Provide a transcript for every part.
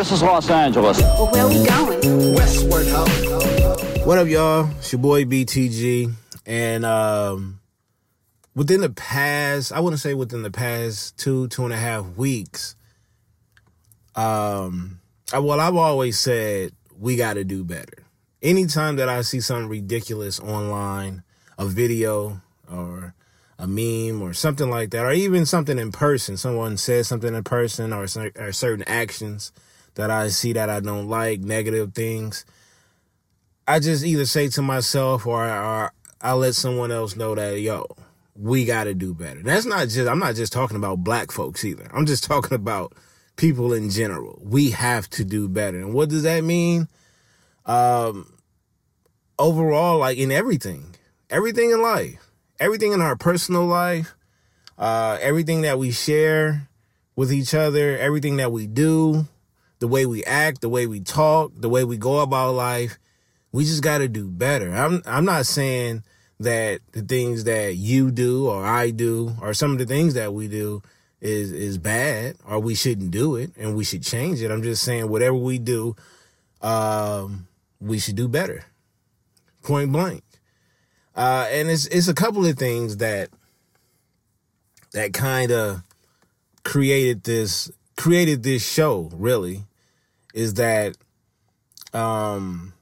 This is Los Angeles. Well, where we going? Westward, ho. What up, y'all? It's your boy BTG. And um, within the past, I wouldn't say within the past two, two and a half weeks, um, I, well, I've always said we got to do better. Anytime that I see something ridiculous online, a video or a meme or something like that, or even something in person, someone says something in person or, or certain actions that I see that I don't like, negative things, I just either say to myself or, or I let someone else know that, yo, we got to do better. That's not just, I'm not just talking about black folks either. I'm just talking about people in general. We have to do better. And what does that mean? Um, overall, like in everything, everything in life everything in our personal life, uh, everything that we share with each other, everything that we do, the way we act, the way we talk, the way we go about life, we just got to do better. I'm I'm not saying that the things that you do or I do or some of the things that we do is is bad or we shouldn't do it and we should change it. I'm just saying whatever we do, um, we should do better. Point blank. Uh, and it's it's a couple of things that that kind of created this created this show really is that um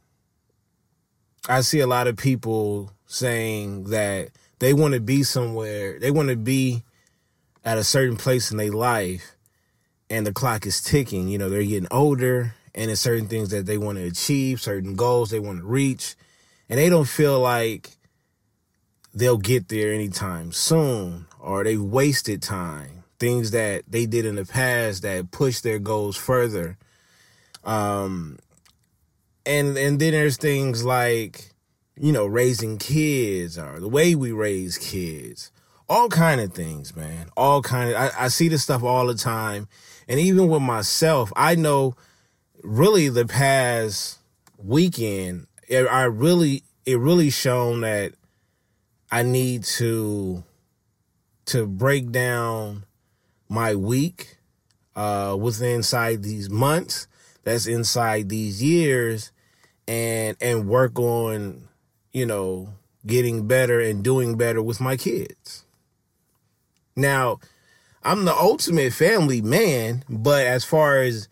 I see a lot of people saying that they want to be somewhere, they want to be at a certain place in their life and the clock is ticking, you know, they're getting older and there's certain things that they want to achieve, certain goals they want to reach, and they don't feel like they'll get there anytime soon or they wasted time. Things that they did in the past that pushed their goals further um and and then there's things like you know raising kids or the way we raise kids. All kind of things man. All kind of I, I see this stuff all the time. And even with myself i know really the past weekend i really it really shown that I need to to break down my week uh within inside these months that's inside these years and and work on you know getting better and doing better with my kids now i'm the ultimate family man but as far as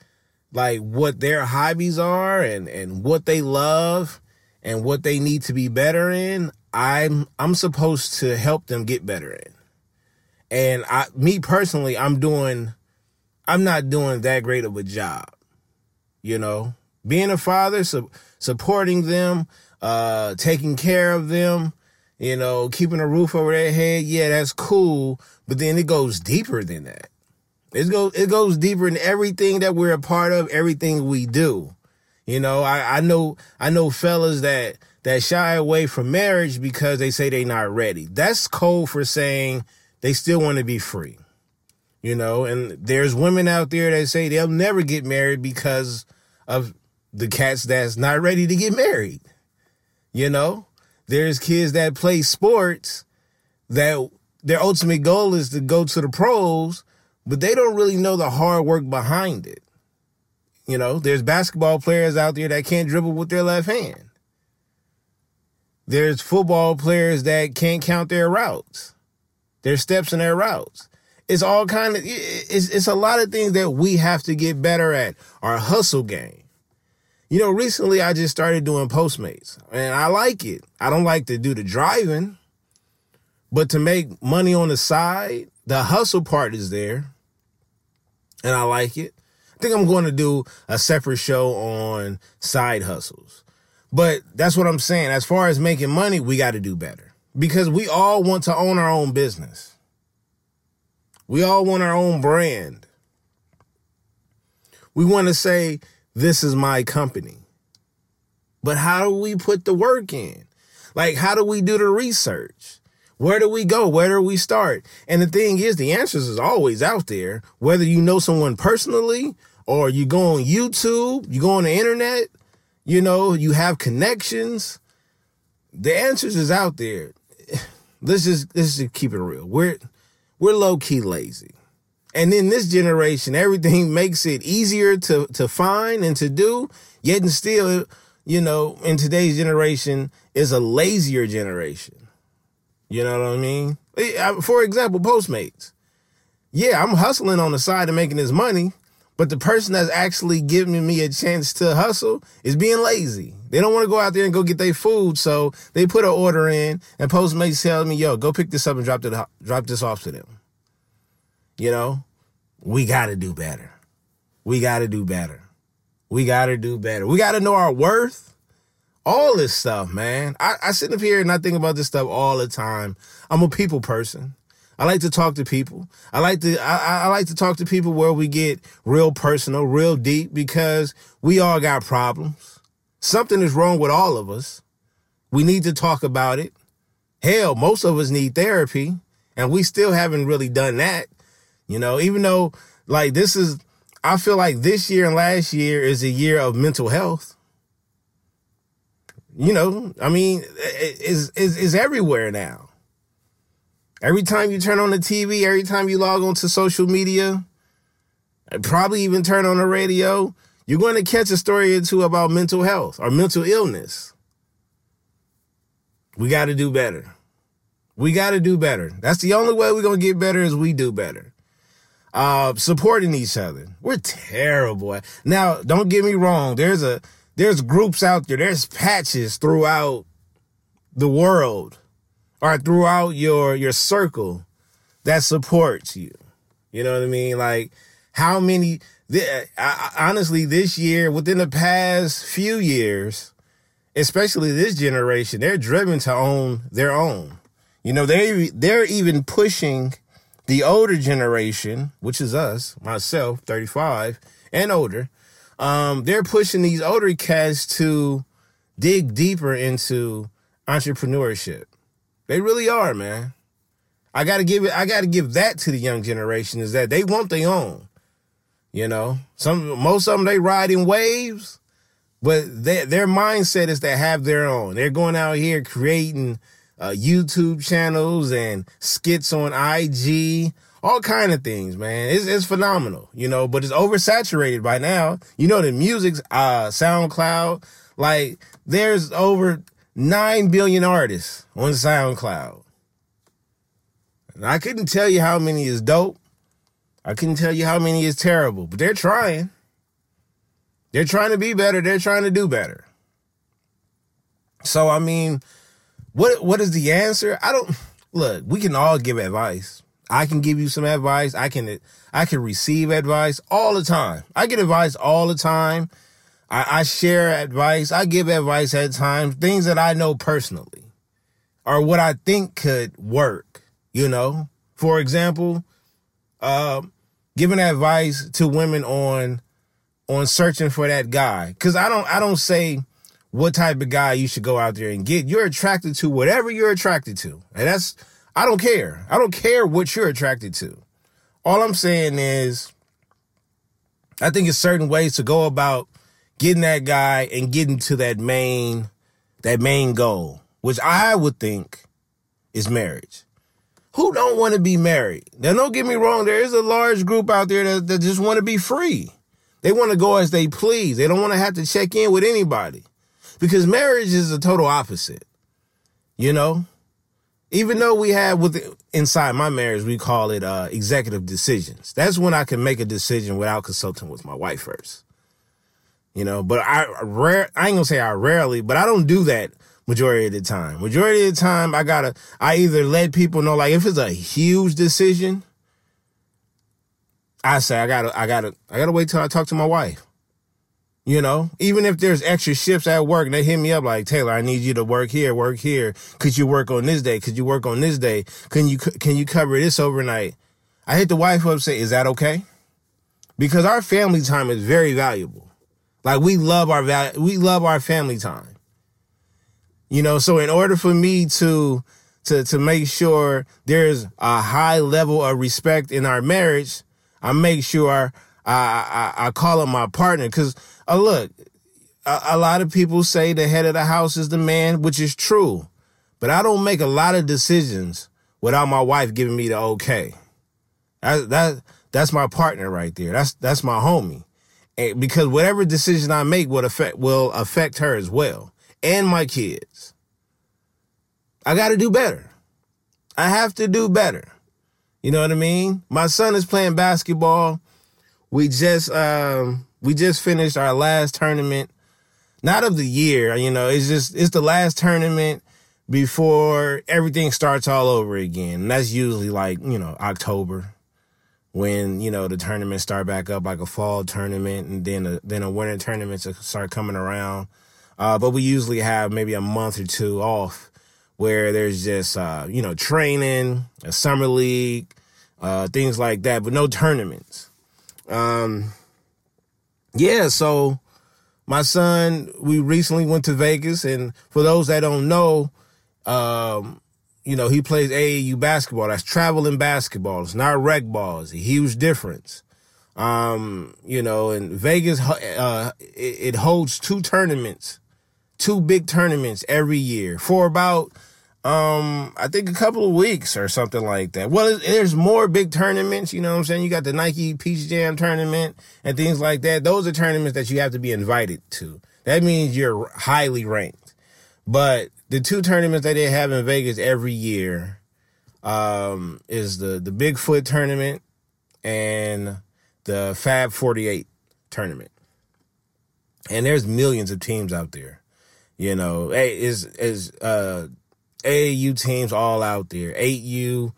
like what their hobbies are and and what they love and what they need to be better in I'm I'm supposed to help them get better in. And I me personally, I'm doing I'm not doing that great of a job. You know, being a father, su- supporting them, uh taking care of them, you know, keeping a roof over their head, yeah, that's cool, but then it goes deeper than that. It goes it goes deeper in everything that we're a part of, everything we do. You know, I, I know I know fellas that that shy away from marriage because they say they're not ready. That's code for saying they still want to be free. You know, and there's women out there that say they'll never get married because of the cats that's not ready to get married. You know, there's kids that play sports that their ultimate goal is to go to the pros, but they don't really know the hard work behind it. You know, there's basketball players out there that can't dribble with their left hand. There's football players that can't count their routes, their steps in their routes. It's all kind of it's it's a lot of things that we have to get better at. Our hustle game. You know, recently I just started doing Postmates, and I like it. I don't like to do the driving, but to make money on the side, the hustle part is there, and I like it. I think I'm going to do a separate show on side hustles. But that's what I'm saying. As far as making money, we got to do better because we all want to own our own business. We all want our own brand. We want to say, this is my company. But how do we put the work in? Like, how do we do the research? Where do we go? Where do we start? And the thing is, the answers is always out there. Whether you know someone personally or you go on YouTube, you go on the internet, you know, you have connections. The answers is out there. Let's just let's just keep it real. We're we're low key lazy. And in this generation, everything makes it easier to to find and to do, yet and still, you know, in today's generation is a lazier generation. You know what I mean? For example, Postmates. Yeah, I'm hustling on the side and making this money, but the person that's actually giving me a chance to hustle is being lazy. They don't want to go out there and go get their food, so they put an order in, and Postmates tells me, "Yo, go pick this up and drop it, drop this off to them." You know, we got to do better. We got to do better. We got to do better. We got to know our worth all this stuff, man. I, I sit up here and I think about this stuff all the time. I'm a people person. I like to talk to people. I like to I, I like to talk to people where we get real personal, real deep, because we all got problems. Something is wrong with all of us. We need to talk about it. Hell, most of us need therapy, and we still haven't really done that. You know, even though like this is I feel like this year and last year is a year of mental health you know, I mean, is is is everywhere now. Every time you turn on the TV, every time you log on to social media, probably even turn on the radio, you're going to catch a story or two about mental health or mental illness. We got to do better. We got to do better. That's the only way we're going to get better is we do better. Uh, supporting each other. We're terrible. Now, don't get me wrong. There's a there's groups out there, there's patches throughout the world or throughout your your circle that supports you. You know what I mean? Like how many I, honestly this year within the past few years, especially this generation, they're driven to own their own. You know, they they're even pushing the older generation, which is us, myself, 35 and older, um, they're pushing these older cats to dig deeper into entrepreneurship. They really are, man. I gotta give it. I gotta give that to the young generation is that they want their own. You know, some most of them they ride in waves, but they, their mindset is to have their own. They're going out here creating uh, YouTube channels and skits on IG all kind of things, man. It's, it's phenomenal, you know, but it's oversaturated by now. You know, the music's, uh, SoundCloud, like there's over 9 billion artists on SoundCloud. And I couldn't tell you how many is dope. I couldn't tell you how many is terrible, but they're trying. They're trying to be better. They're trying to do better. So, I mean, what what is the answer? I don't look, we can all give advice. I can give you some advice. I can I can receive advice all the time. I get advice all the time. I, I share advice. I give advice at times, things that I know personally or what I think could work, you know? For example, uh, giving advice to women on on searching for that guy. Cause I don't I don't say what type of guy you should go out there and get. You're attracted to whatever you're attracted to. And that's I don't care. I don't care what you're attracted to. All I'm saying is, I think it's certain ways to go about getting that guy and getting to that main, that main goal, which I would think is marriage. Who don't want to be married? Now, don't get me wrong. There is a large group out there that, that just want to be free. They want to go as they please. They don't want to have to check in with anybody because marriage is the total opposite. You know, even though we have with inside my marriage, we call it uh, executive decisions. That's when I can make a decision without consulting with my wife first. You know, but I rare I ain't gonna say I rarely, but I don't do that majority of the time. Majority of the time, I gotta I either let people know like if it's a huge decision, I say I gotta I gotta I gotta wait till I talk to my wife. You know, even if there's extra shifts at work, and they hit me up like Taylor, I need you to work here, work here. Could you work on this day? Could you work on this day? Can you can you cover this overnight? I hit the wife up and say, "Is that okay?" Because our family time is very valuable. Like we love our val- we love our family time. You know, so in order for me to to to make sure there's a high level of respect in our marriage, I make sure I I, I call up my partner because uh, look, a, a lot of people say the head of the house is the man, which is true, but I don't make a lot of decisions without my wife giving me the okay. That that that's my partner right there. That's that's my homie, and because whatever decision I make will affect will affect her as well and my kids. I got to do better. I have to do better. You know what I mean? My son is playing basketball. We just um we just finished our last tournament. Not of the year, you know, it's just it's the last tournament before everything starts all over again. And that's usually like, you know, October when, you know, the tournaments start back up like a fall tournament and then a then a winter tournament to start coming around. Uh, but we usually have maybe a month or two off where there's just uh, you know training, a summer league, uh, things like that, but no tournaments. Um, yeah, so my son, we recently went to Vegas, and for those that don't know, um, you know, he plays AAU basketball. That's traveling basketball. It's not rec ball. It's a huge difference. Um, you know, and Vegas, uh, it, it holds two tournaments, two big tournaments every year for about um, I think a couple of weeks or something like that. Well, there's more big tournaments, you know what I'm saying? You got the Nike Peach Jam tournament and things like that. Those are tournaments that you have to be invited to. That means you're highly ranked. But the two tournaments that they have in Vegas every year um, is the the Bigfoot tournament and the Fab 48 tournament. And there's millions of teams out there. You know, hey, is is uh AAU teams all out there. 8U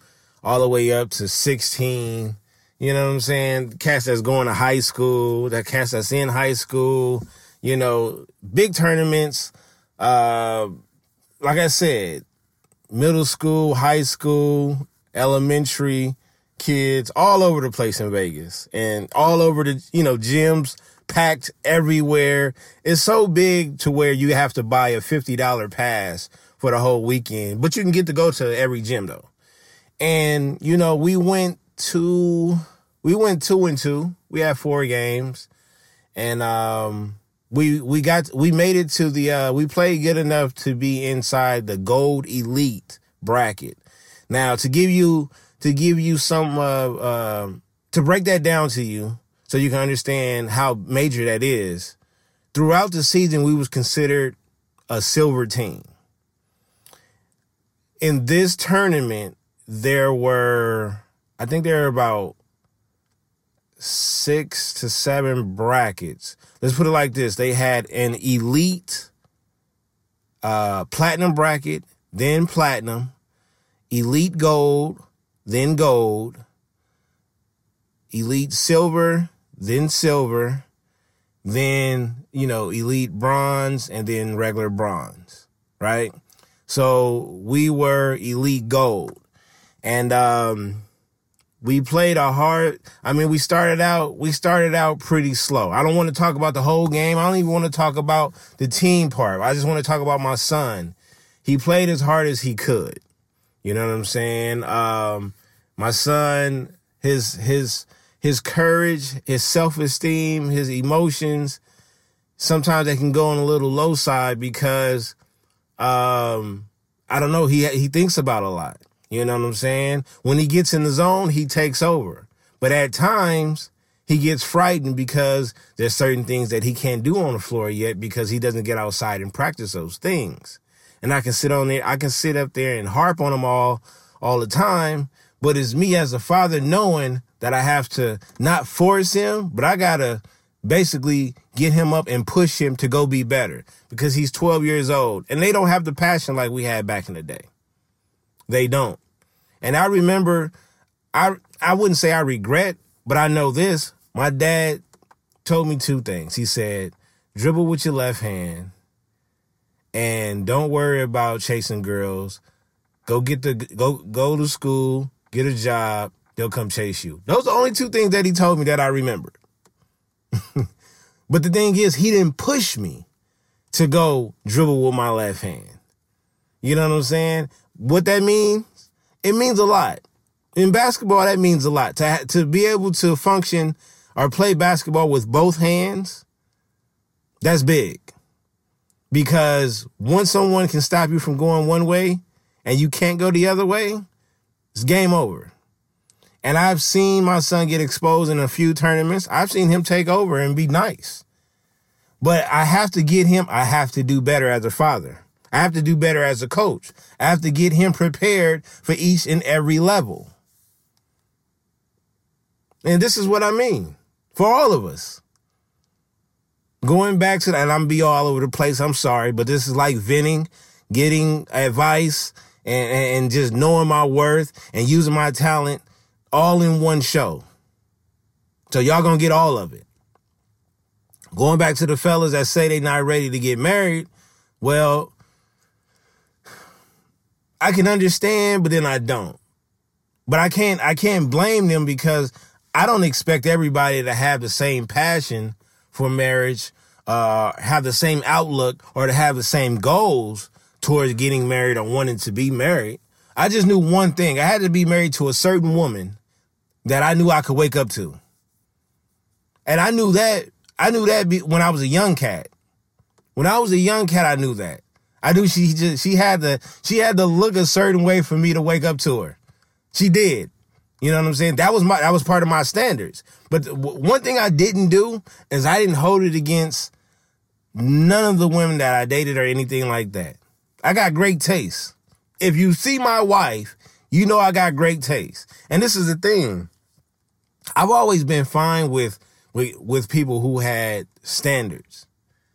all the way up to 16. You know what I'm saying? Cats that's going to high school, that cats that's in high school, you know, big tournaments. Uh, like I said, middle school, high school, elementary kids, all over the place in Vegas and all over the, you know, gyms packed everywhere. It's so big to where you have to buy a $50 pass for the whole weekend, but you can get to go to every gym though. And you know, we went to we went two and two. We had four games, and um, we we got we made it to the uh, we played good enough to be inside the gold elite bracket. Now to give you to give you some uh, uh, to break that down to you so you can understand how major that is. Throughout the season, we was considered a silver team in this tournament, there were, I think there were about six to seven brackets. Let's put it like this they had an elite uh, platinum bracket, then platinum, elite gold, then gold, elite silver, then silver, then, you know, elite bronze, and then regular bronze, right? So we were elite gold. And um we played a hard I mean we started out we started out pretty slow. I don't want to talk about the whole game. I don't even want to talk about the team part. I just want to talk about my son. He played as hard as he could. You know what I'm saying? Um my son his his his courage, his self-esteem, his emotions sometimes they can go on a little low side because um, I don't know. He he thinks about a lot. You know what I'm saying? When he gets in the zone, he takes over. But at times, he gets frightened because there's certain things that he can't do on the floor yet because he doesn't get outside and practice those things. And I can sit on there, I can sit up there and harp on them all all the time. But it's me as a father knowing that I have to not force him, but I gotta basically get him up and push him to go be better because he's 12 years old and they don't have the passion like we had back in the day. They don't. And I remember I I wouldn't say I regret, but I know this. My dad told me two things. He said, "Dribble with your left hand and don't worry about chasing girls. Go get the go go to school, get a job, they'll come chase you." Those are the only two things that he told me that I remembered. But the thing is, he didn't push me to go dribble with my left hand. You know what I'm saying? What that means? It means a lot. In basketball, that means a lot. To, to be able to function or play basketball with both hands, that's big. Because once someone can stop you from going one way and you can't go the other way, it's game over. And I've seen my son get exposed in a few tournaments. I've seen him take over and be nice. But I have to get him, I have to do better as a father. I have to do better as a coach. I have to get him prepared for each and every level. And this is what I mean for all of us. Going back to that, and I'm be all over the place. I'm sorry, but this is like venting, getting advice, and, and just knowing my worth and using my talent all in one show. So y'all gonna get all of it. Going back to the fellas that say they not ready to get married, well, I can understand, but then I don't. But I can't I can't blame them because I don't expect everybody to have the same passion for marriage, uh, have the same outlook, or to have the same goals towards getting married or wanting to be married. I just knew one thing. I had to be married to a certain woman that I knew I could wake up to. And I knew that I knew that when I was a young cat. When I was a young cat, I knew that. I knew she just she had to she had to look a certain way for me to wake up to her. She did. You know what I'm saying? That was my that was part of my standards. But one thing I didn't do is I didn't hold it against none of the women that I dated or anything like that. I got great taste. If you see my wife, you know I got great taste. And this is the thing. I've always been fine with with with people who had standards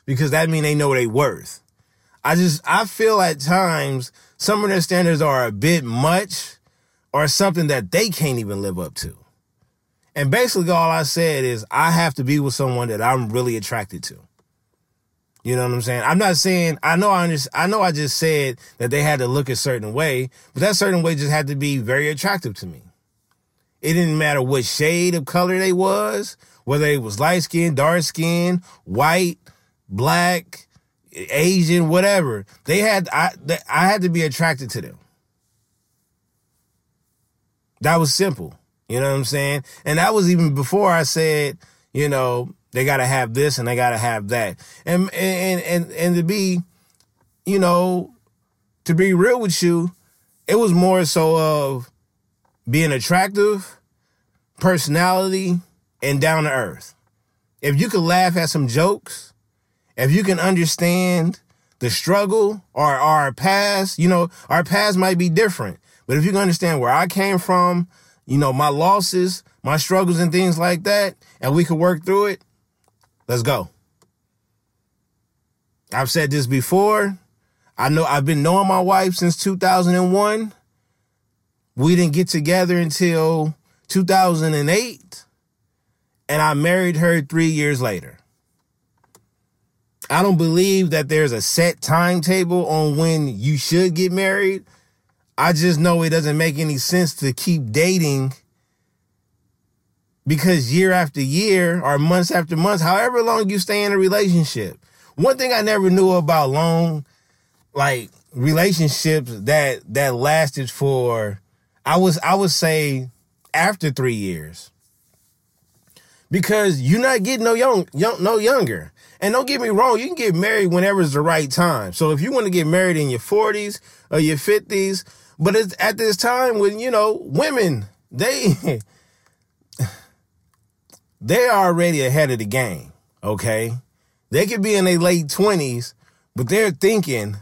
because that means they know they worth. I just I feel at times some of their standards are a bit much or something that they can't even live up to. And basically all I said is I have to be with someone that I'm really attracted to. You know what I'm saying? I'm not saying I know I just I know I just said that they had to look a certain way, but that certain way just had to be very attractive to me. It didn't matter what shade of color they was, whether it was light skin, dark skin, white, black, Asian, whatever. They had I I had to be attracted to them. That was simple. You know what I'm saying? And that was even before I said, you know, they got to have this and they got to have that. And and and and to be, you know, to be real with you, it was more so of being attractive, personality, and down to earth. If you could laugh at some jokes, if you can understand the struggle or our past, you know, our past might be different, but if you can understand where I came from, you know, my losses, my struggles and things like that, and we could work through it, let's go. I've said this before. I know I've been knowing my wife since 2001. We didn't get together until 2008, and I married her three years later. I don't believe that there's a set timetable on when you should get married. I just know it doesn't make any sense to keep dating because year after year or months after months, however long you stay in a relationship. One thing I never knew about long like relationships that that lasted for I was I would say after 3 years. Because you're not getting no young, young no younger. And don't get me wrong, you can get married whenever it's the right time. So if you want to get married in your 40s or your 50s, but it's at this time when, you know, women, they they're already ahead of the game, okay? They could be in their late 20s, but they're thinking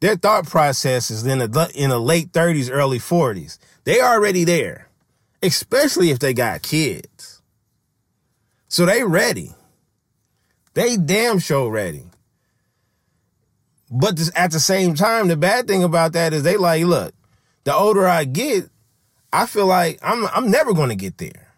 their thought process is in the in the late 30s, early 40s. They are already there, especially if they got kids. So they ready. They damn sure ready. But this, at the same time, the bad thing about that is they like, look, the older I get, I feel like I'm I'm never going to get there.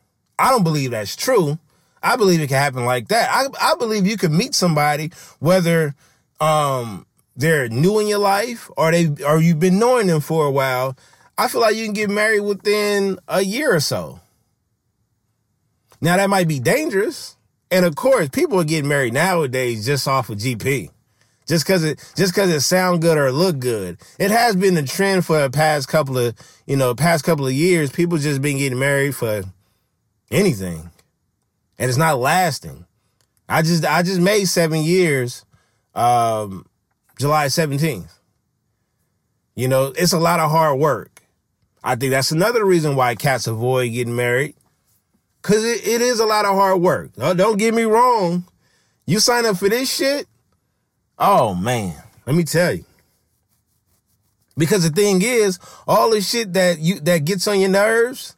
I don't believe that's true. I believe it can happen like that. I I believe you can meet somebody whether um they're new in your life or they or you've been knowing them for a while. I feel like you can get married within a year or so. Now that might be dangerous And of course, people are getting married nowadays just off of GP. Just cause it just cause it sound good or look good. It has been the trend for the past couple of, you know, past couple of years. People just been getting married for anything. And it's not lasting. I just I just made seven years um July 17th. You know, it's a lot of hard work. I think that's another reason why cats avoid getting married. Cause it, it is a lot of hard work. Don't get me wrong. You sign up for this shit. Oh man, let me tell you. Because the thing is, all the shit that you that gets on your nerves,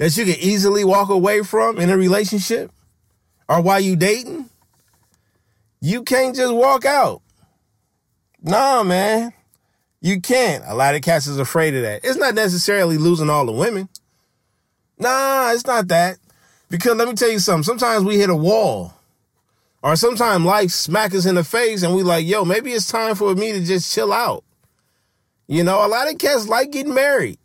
that you can easily walk away from in a relationship, or while you dating, you can't just walk out. Nah, man. You can't. A lot of cats is afraid of that. It's not necessarily losing all the women. Nah, it's not that. Because let me tell you something. Sometimes we hit a wall. Or sometimes life smack us in the face and we like, yo, maybe it's time for me to just chill out. You know, a lot of cats like getting married.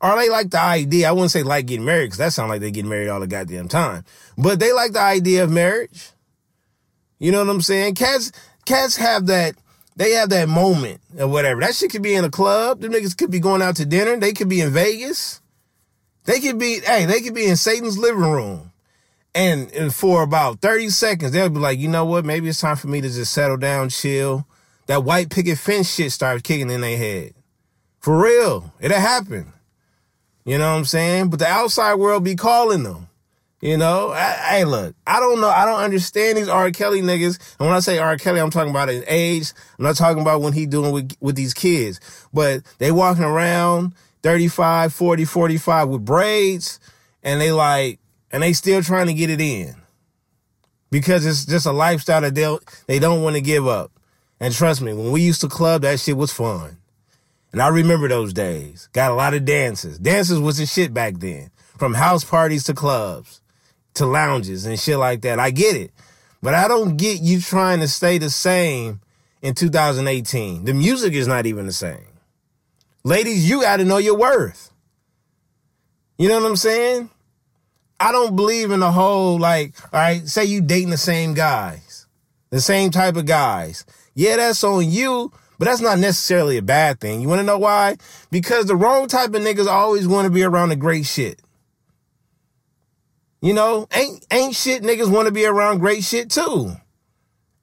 Or they like the idea. I wouldn't say like getting married because that sounds like they get married all the goddamn time. But they like the idea of marriage. You know what I'm saying? Cats cats have that they have that moment or whatever. That shit could be in a club. Them niggas could be going out to dinner. They could be in Vegas. They could be, hey, they could be in Satan's living room. And, and for about 30 seconds, they'll be like, you know what? Maybe it's time for me to just settle down, chill. That white picket fence shit starts kicking in their head. For real. It'll happen. You know what I'm saying? But the outside world be calling them. You know, hey, look, I don't know. I don't understand these R. Kelly niggas. And when I say R. Kelly, I'm talking about his age. I'm not talking about when he doing with, with these kids. But they walking around 35, 40, 45 with braids and they like, and they still trying to get it in because it's just a lifestyle that they they don't want to give up. And trust me, when we used to club, that shit was fun. And I remember those days. Got a lot of dances. Dances was the shit back then. From house parties to clubs to lounges and shit like that. I get it. But I don't get you trying to stay the same in 2018. The music is not even the same. Ladies, you got to know your worth. You know what I'm saying? I don't believe in the whole like, all right, say you dating the same guys, the same type of guys. Yeah, that's on you, but that's not necessarily a bad thing. You want to know why? Because the wrong type of niggas always want to be around the great shit. You know, ain't ain't shit niggas want to be around great shit too.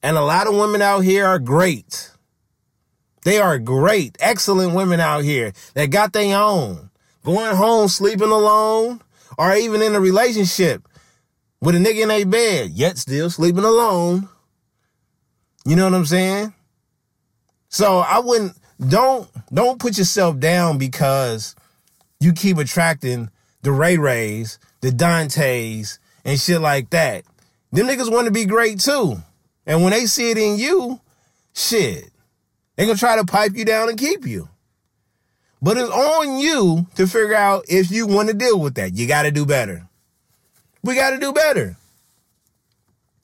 And a lot of women out here are great. They are great, excellent women out here that got their own. Going home, sleeping alone, or even in a relationship with a nigga in a bed, yet still sleeping alone. You know what I'm saying? So I wouldn't don't don't put yourself down because you keep attracting the Ray Rays, the Dantes, and shit like that. Them niggas want to be great too. And when they see it in you, shit, they're gonna try to pipe you down and keep you. But it's on you to figure out if you want to deal with that. You got to do better. We got to do better.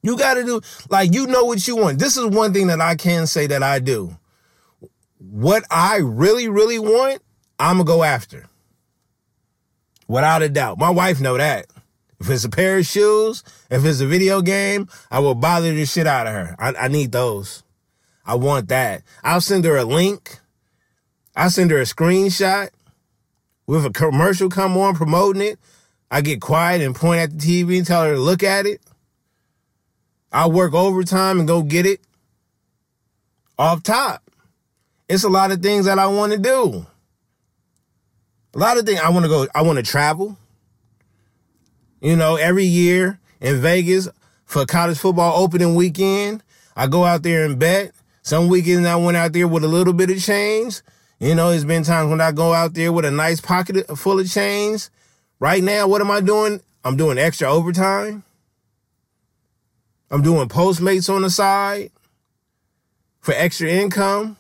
You got to do, like, you know what you want. This is one thing that I can say that I do. What I really, really want, I'm to go after. Without a doubt. My wife know that. If it's a pair of shoes, if it's a video game, I will bother the shit out of her. I, I need those. I want that. I'll send her a link. I'll send her a screenshot with a commercial come on promoting it. I get quiet and point at the TV and tell her to look at it. I'll work overtime and go get it off top. It's a lot of things that I want to do. A lot of things I want to go, I want to travel. You know, every year in Vegas for college football opening weekend, I go out there and bet. Some weekends I went out there with a little bit of change. You know, it's been times when I go out there with a nice pocket full of change. Right now, what am I doing? I'm doing extra overtime. I'm doing Postmates on the side for extra income.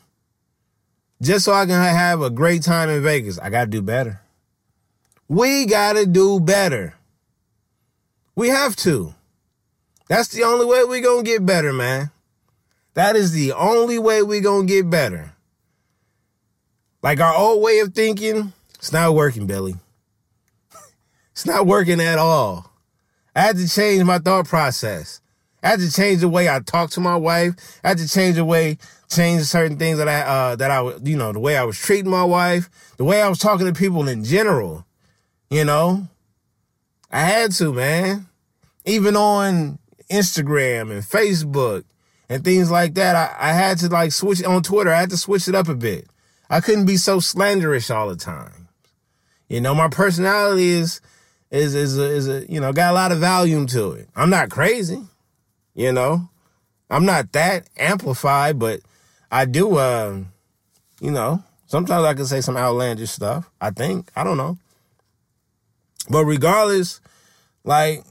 Just so I can have a great time in Vegas. I got to do better. We got to do better. We have to. That's the only way we're going to get better, man. That is the only way we're going to get better. Like our old way of thinking, it's not working, Billy. it's not working at all. I had to change my thought process. I had to change the way I talk to my wife. I had to change the way, change certain things that I, uh, that I, you know, the way I was treating my wife, the way I was talking to people in general. You know, I had to, man. Even on Instagram and Facebook and things like that, I, I had to like switch on Twitter. I had to switch it up a bit. I couldn't be so slanderish all the time. You know, my personality is is is a, is a you know got a lot of volume to it. I'm not crazy. You know, I'm not that amplified, but I do, uh, you know, sometimes I can say some outlandish stuff. I think. I don't know. But regardless, like,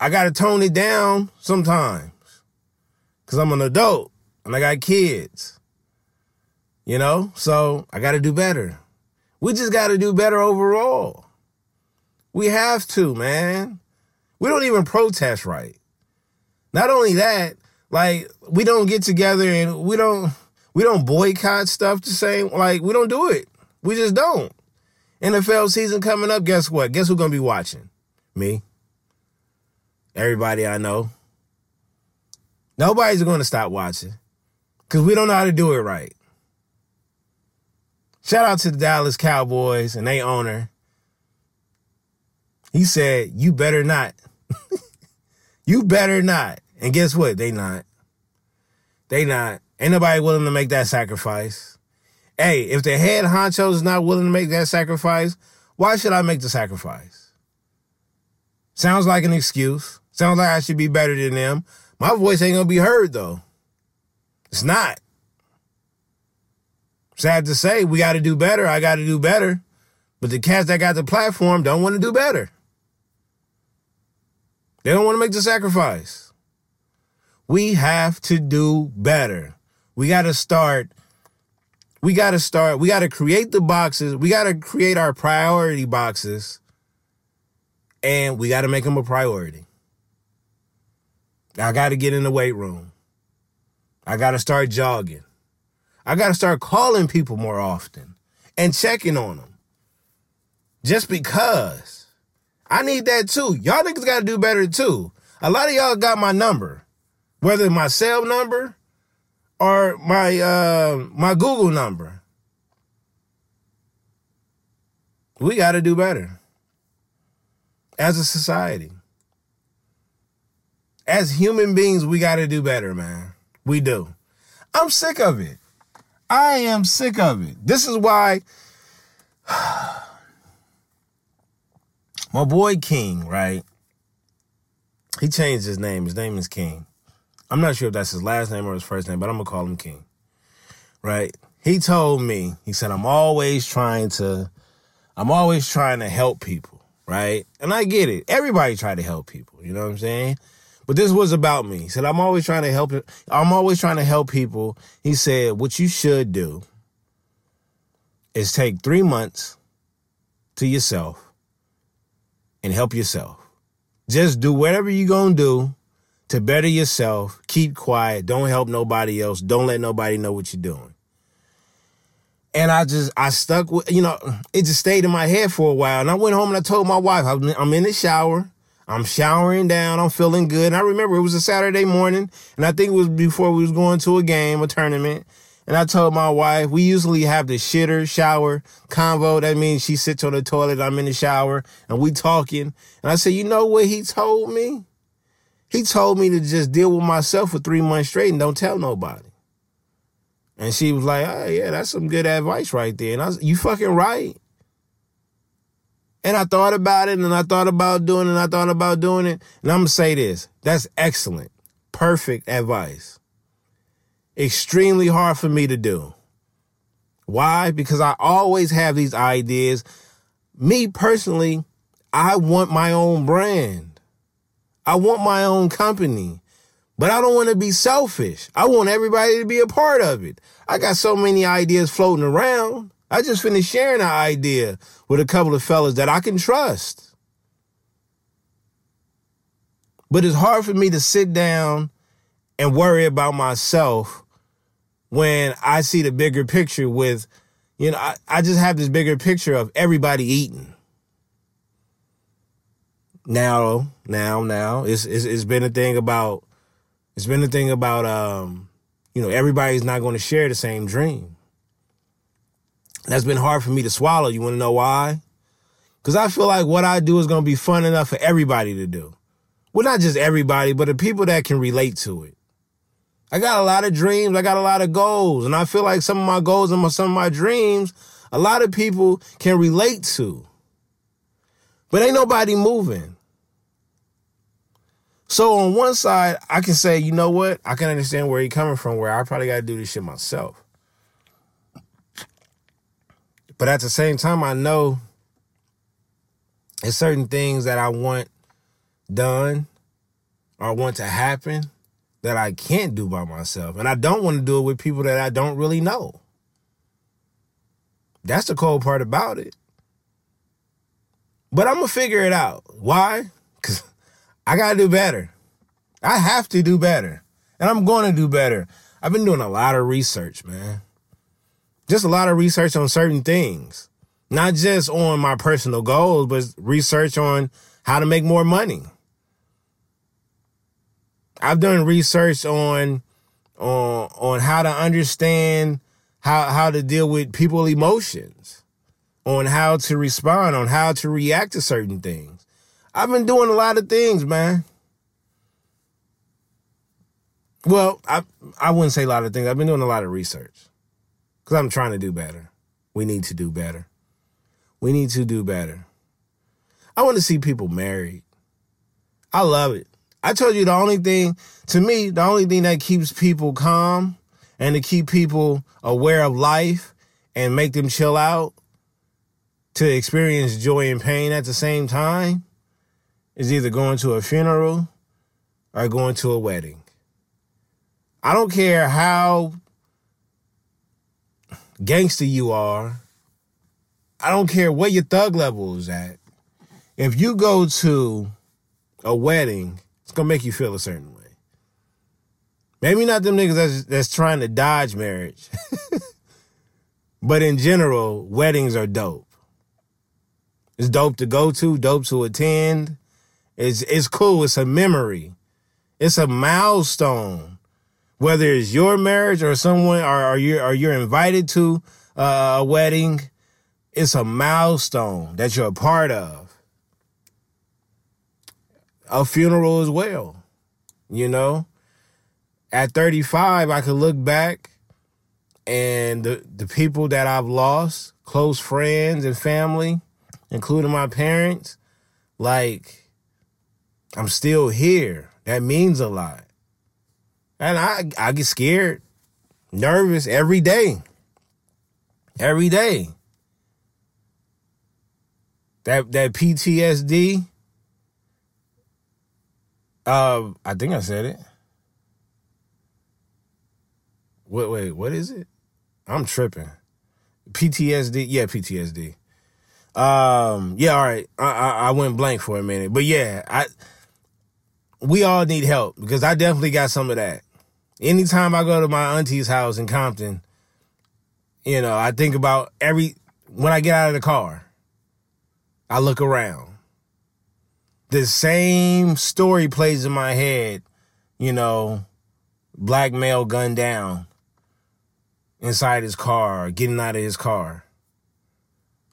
I got to tone it down sometimes because I'm an adult and I got kids. You know? So I got to do better. We just got to do better overall. We have to, man. We don't even protest right. Not only that, like we don't get together and we don't we don't boycott stuff the same. Like we don't do it. We just don't. NFL season coming up. Guess what? Guess who's gonna be watching? Me. Everybody I know. Nobody's gonna stop watching because we don't know how to do it right. Shout out to the Dallas Cowboys and they owner. He said, "You better not. you better not." And guess what? They not. They not. Ain't nobody willing to make that sacrifice. Hey, if the head honcho is not willing to make that sacrifice, why should I make the sacrifice? Sounds like an excuse. Sounds like I should be better than them. My voice ain't gonna be heard though. It's not. Sad to say, we gotta do better. I gotta do better. But the cats that got the platform don't want to do better. They don't want to make the sacrifice. We have to do better. We got to start. We got to start. We got to create the boxes. We got to create our priority boxes. And we got to make them a priority. I got to get in the weight room. I got to start jogging. I got to start calling people more often and checking on them. Just because. I need that too. Y'all niggas got to do better too. A lot of y'all got my number whether my cell number or my uh, my Google number. We got to do better as a society. As human beings, we got to do better, man. We do. I'm sick of it. I am sick of it. This is why my boy King, right? He changed his name. His name is King. I'm not sure if that's his last name or his first name, but I'm gonna call him King. Right? He told me, he said, I'm always trying to, I'm always trying to help people, right? And I get it. Everybody try to help people, you know what I'm saying? But this was about me. He said, I'm always trying to help I'm always trying to help people. He said, what you should do is take three months to yourself and help yourself. Just do whatever you're gonna do to better yourself, keep quiet, don't help nobody else, don't let nobody know what you're doing. And I just, I stuck with, you know, it just stayed in my head for a while. And I went home and I told my wife, I'm in the shower. I'm showering down. I'm feeling good. And I remember it was a Saturday morning. And I think it was before we was going to a game, a tournament. And I told my wife, we usually have the shitter shower convo. That means she sits on the toilet. I'm in the shower and we talking. And I said, you know what he told me? He told me to just deal with myself for three months straight and don't tell nobody. And she was like, oh, yeah, that's some good advice right there. And I was, you fucking right. And I thought about it and I thought about doing it and I thought about doing it. And I'm going to say this that's excellent, perfect advice. Extremely hard for me to do. Why? Because I always have these ideas. Me personally, I want my own brand. I want my own company, but I don't want to be selfish. I want everybody to be a part of it. I got so many ideas floating around. I just finished sharing an idea with a couple of fellas that I can trust. But it's hard for me to sit down and worry about myself when I see the bigger picture with, you know, I, I just have this bigger picture of everybody eating. Now, now, now, it's, it's it's been a thing about it's been a thing about um, you know, everybody's not going to share the same dream. That's been hard for me to swallow. You want to know why? Because I feel like what I do is going to be fun enough for everybody to do. Well, not just everybody, but the people that can relate to it. I got a lot of dreams. I got a lot of goals. And I feel like some of my goals and some of my dreams, a lot of people can relate to. But ain't nobody moving. So on one side, I can say, you know what? I can understand where you're coming from, where I probably got to do this shit myself. But at the same time, I know there's certain things that I want done or want to happen that I can't do by myself. And I don't want to do it with people that I don't really know. That's the cold part about it. But I'm going to figure it out. Why? Because I got to do better. I have to do better. And I'm to do better. I've been doing a lot of research, man. Just a lot of research on certain things. Not just on my personal goals, but research on how to make more money. I've done research on on on how to understand how how to deal with people emotions, on how to respond, on how to react to certain things. I've been doing a lot of things, man. Well, I I wouldn't say a lot of things. I've been doing a lot of research because I'm trying to do better. We need to do better. We need to do better. I want to see people married. I love it. I told you the only thing, to me, the only thing that keeps people calm and to keep people aware of life and make them chill out to experience joy and pain at the same time is either going to a funeral or going to a wedding. I don't care how gangster you are. I don't care what your thug level is at. If you go to a wedding it's gonna make you feel a certain way. Maybe not them niggas that's, that's trying to dodge marriage. but in general, weddings are dope. It's dope to go to, dope to attend. It's it's cool. It's a memory. It's a milestone. Whether it's your marriage or someone or, or you or you're invited to uh, a wedding, it's a milestone that you're a part of a funeral as well. You know, at 35, I could look back and the, the people that I've lost, close friends and family, including my parents, like, I'm still here. That means a lot. And I, I get scared, nervous every day. Every day. That that PTSD, uh, I think I said it. Wait, wait, what is it? I'm tripping. PTSD, yeah, PTSD. Um, yeah, all right. I, I, I went blank for a minute, but yeah, I we all need help because I definitely got some of that. Anytime I go to my auntie's house in Compton, you know, I think about every when I get out of the car, I look around the same story plays in my head, you know, black male gunned down inside his car, getting out of his car.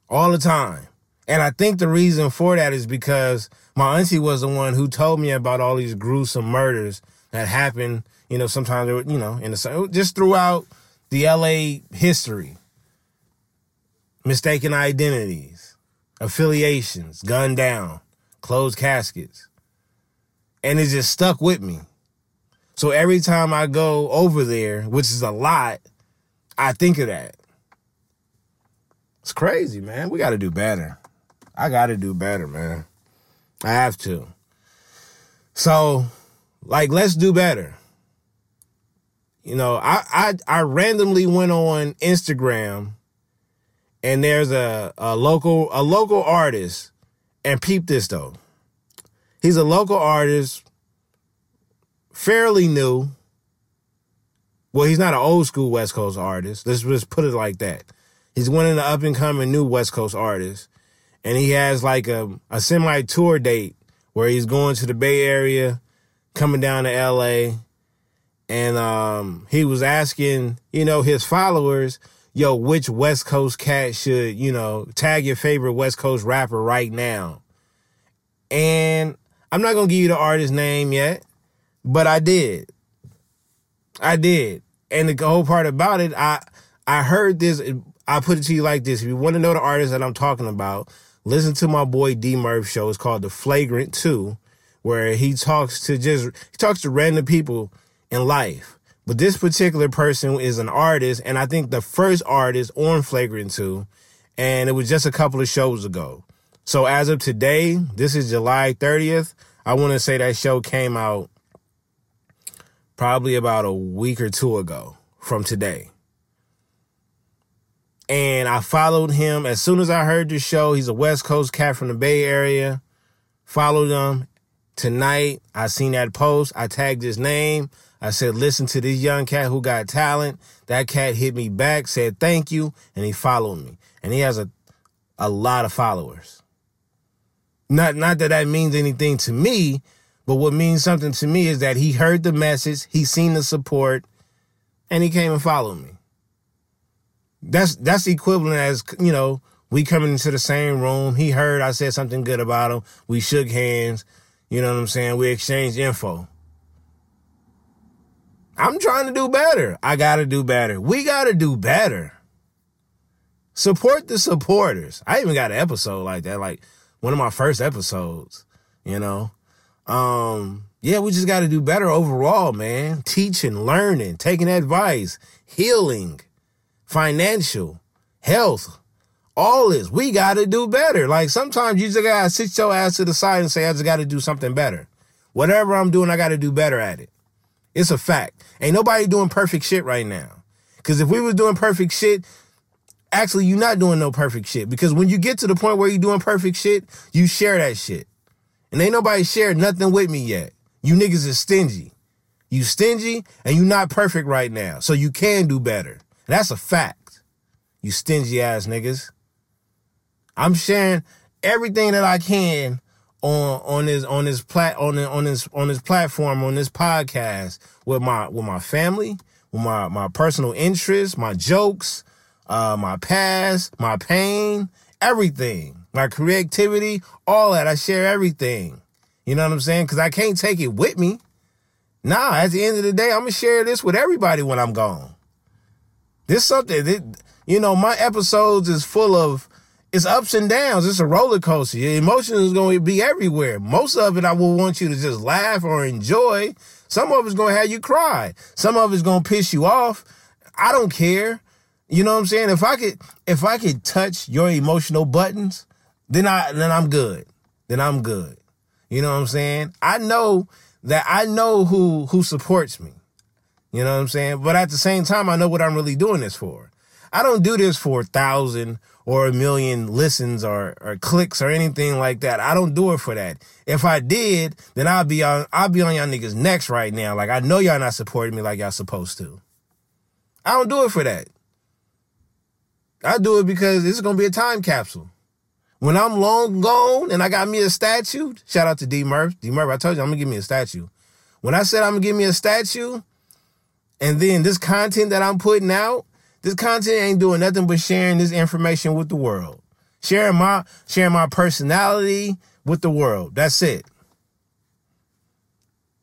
All the time. And I think the reason for that is because my auntie was the one who told me about all these gruesome murders that happened, you know, sometimes, you know, in the, just throughout the LA history. Mistaken identities, affiliations, gunned down closed caskets. And it just stuck with me. So every time I go over there, which is a lot, I think of that. It's crazy, man. We got to do better. I got to do better, man. I have to. So, like, let's do better. You know, I I, I randomly went on Instagram, and there's a, a local a local artist and peep this though. He's a local artist, fairly new. Well, he's not an old school West Coast artist. Let's just put it like that. He's one of the up and coming new West Coast artists. And he has like a, a semi tour date where he's going to the Bay Area, coming down to LA, and um, he was asking, you know, his followers, yo, which West Coast cat should, you know, tag your favorite West Coast rapper right now. And I'm not gonna give you the artist name yet, but I did. I did. And the whole part about it, I I heard this. I put it to you like this: if you want to know the artist that I'm talking about, listen to my boy D Murph show. It's called The Flagrant Two, where he talks to just he talks to random people in life. But this particular person is an artist, and I think the first artist on Flagrant 2, and it was just a couple of shows ago. So as of today, this is July 30th. I want to say that show came out probably about a week or two ago from today. And I followed him as soon as I heard the show. He's a West Coast cat from the Bay Area. Followed him. Tonight, I seen that post. I tagged his name. I said, listen to this young cat who got talent. That cat hit me back, said thank you, and he followed me. And he has a, a lot of followers. Not, not that that means anything to me, but what means something to me is that he heard the message, he seen the support, and he came and followed me. That's that's equivalent as you know we coming into the same room. He heard I said something good about him. We shook hands. You know what I'm saying? We exchanged info. I'm trying to do better. I got to do better. We got to do better. Support the supporters. I even got an episode like that, like one of my first episodes, you know. Um, yeah, we just got to do better overall, man. Teaching, learning, taking advice, healing, financial, health, all this. We got to do better. Like sometimes you just got to sit your ass to the side and say, I just got to do something better. Whatever I'm doing, I got to do better at it. It's a fact. Ain't nobody doing perfect shit right now. Because if we was doing perfect shit, actually, you're not doing no perfect shit. Because when you get to the point where you're doing perfect shit, you share that shit. And ain't nobody shared nothing with me yet. You niggas is stingy. You stingy and you not perfect right now. So you can do better. And that's a fact. You stingy ass niggas. I'm sharing everything that I can on on this on this plat on this, on this on this platform on this podcast with my with my family, with my my personal interests, my jokes, uh, my past, my pain, everything, my creativity, all that. I share everything. You know what I'm saying? Because I can't take it with me. Nah, at the end of the day, I'm gonna share this with everybody when I'm gone. This something that you know, my episodes is full of it's ups and downs. It's a roller coaster. Your emotions is going to be everywhere. Most of it, I will want you to just laugh or enjoy. Some of it's going to have you cry. Some of it's going to piss you off. I don't care. You know what I'm saying? If I could, if I could touch your emotional buttons, then I, then I'm good. Then I'm good. You know what I'm saying? I know that I know who, who supports me. You know what I'm saying? But at the same time, I know what I'm really doing this for. I don't do this for a thousand or a million listens or, or clicks or anything like that. I don't do it for that. If I did, then I'll be on I'll be on y'all niggas next right now. Like I know y'all not supporting me like y'all supposed to. I don't do it for that. I do it because it's gonna be a time capsule. When I'm long gone and I got me a statue, shout out to D Murph. D Murph, I told you I'm gonna give me a statue. When I said I'm gonna give me a statue, and then this content that I'm putting out, this content ain't doing nothing but sharing this information with the world. Sharing my sharing my personality with the world. That's it.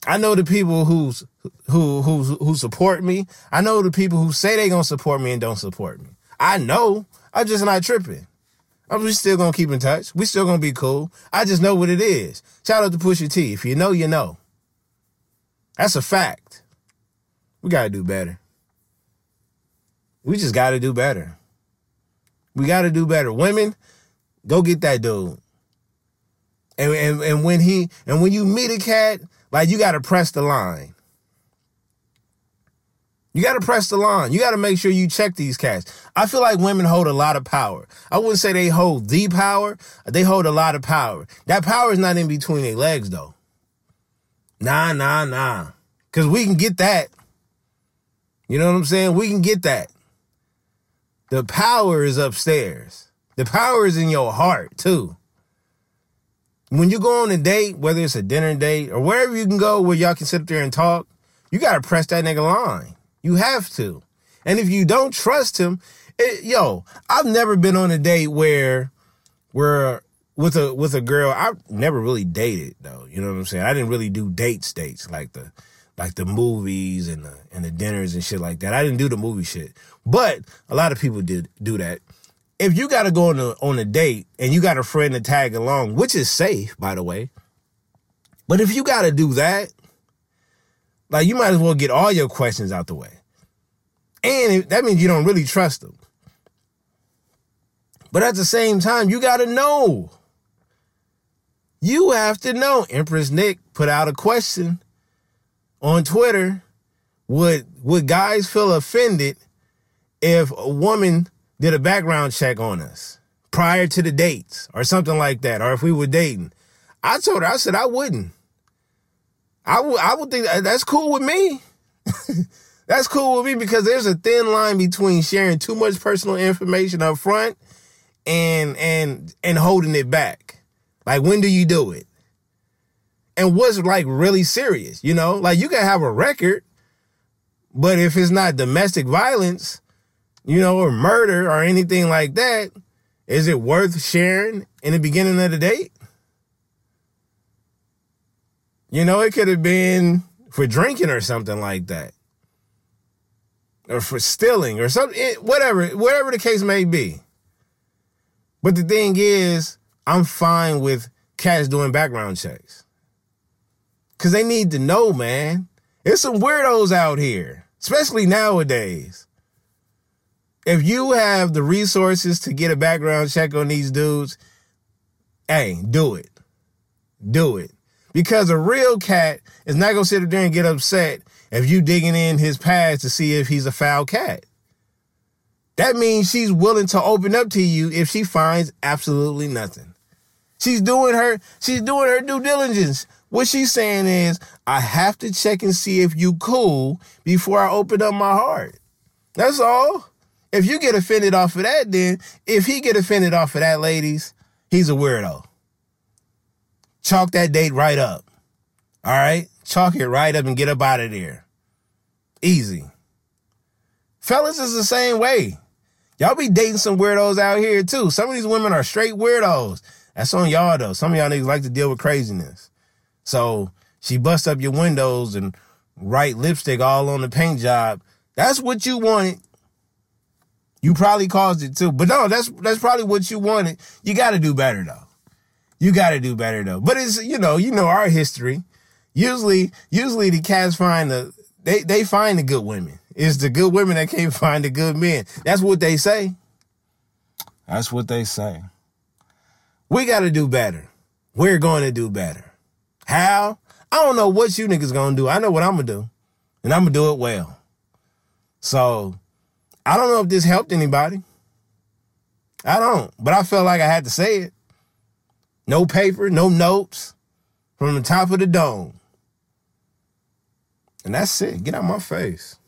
I know the people who's who who who support me. I know the people who say they gonna support me and don't support me. I know. I'm just not tripping. I'm just still gonna keep in touch. We still gonna be cool. I just know what it is. Shout out to Pusha T. If you know, you know. That's a fact. We gotta do better. We just got to do better. We got to do better. Women, go get that dude. And, and and when he and when you meet a cat, like you got to press the line. You got to press the line. You got to make sure you check these cats. I feel like women hold a lot of power. I wouldn't say they hold the power. They hold a lot of power. That power is not in between their legs though. Nah, nah, nah. Cause we can get that. You know what I'm saying? We can get that. The power is upstairs. The power is in your heart too. when you go on a date, whether it's a dinner date or wherever you can go where y'all can sit up there and talk, you gotta press that nigga line. You have to. And if you don't trust him, it, yo, I've never been on a date where where with a with a girl I've never really dated though. You know what I'm saying? I didn't really do dates dates like the like the movies and the and the dinners and shit like that. I didn't do the movie shit. But a lot of people did do that. If you got to go on a on a date and you got a friend to tag along, which is safe by the way. But if you got to do that, like you might as well get all your questions out the way. And that means you don't really trust them. But at the same time, you got to know. You have to know. Empress Nick put out a question on Twitter. Would would guys feel offended if a woman did a background check on us prior to the dates or something like that, or if we were dating? I told her, I said I wouldn't. I would I would think that's cool with me. that's cool with me because there's a thin line between sharing too much personal information up front and and and holding it back. Like when do you do it? And what's like really serious, you know? Like you can have a record, but if it's not domestic violence, you know, or murder or anything like that, is it worth sharing in the beginning of the date? You know, it could have been for drinking or something like that. Or for stealing or something, eh, whatever, whatever the case may be. But the thing is, I'm fine with cats doing background checks. Cause they need to know, man. There's some weirdos out here, especially nowadays. If you have the resources to get a background check on these dudes, hey, do it. Do it. Because a real cat is not gonna sit there and get upset if you digging in his past to see if he's a foul cat. That means she's willing to open up to you if she finds absolutely nothing. She's doing her she's doing her due diligence. What she's saying is, I have to check and see if you cool before I open up my heart. That's all. If you get offended off of that, then if he get offended off of that, ladies, he's a weirdo. Chalk that date right up. All right? Chalk it right up and get up out of there. Easy. Fellas is the same way. Y'all be dating some weirdos out here too. Some of these women are straight weirdos. That's on y'all though. Some of y'all niggas like to deal with craziness. So she busts up your windows and write lipstick all on the paint job. That's what you wanted. You probably caused it too. But no, that's that's probably what you wanted. You gotta do better though. You got to do better though. But it's you know you know our history. Usually usually the cats find the they they find the good women. It's the good women that can't find the good men. That's what they say. That's what they say. We got to do better. We're going to do better. How? I don't know what you niggas gonna do. I know what I'm gonna do, and I'm gonna do it well. So I don't know if this helped anybody. I don't, but I felt like I had to say it. No paper, no notes from the top of the dome. And that's it. Get out my face.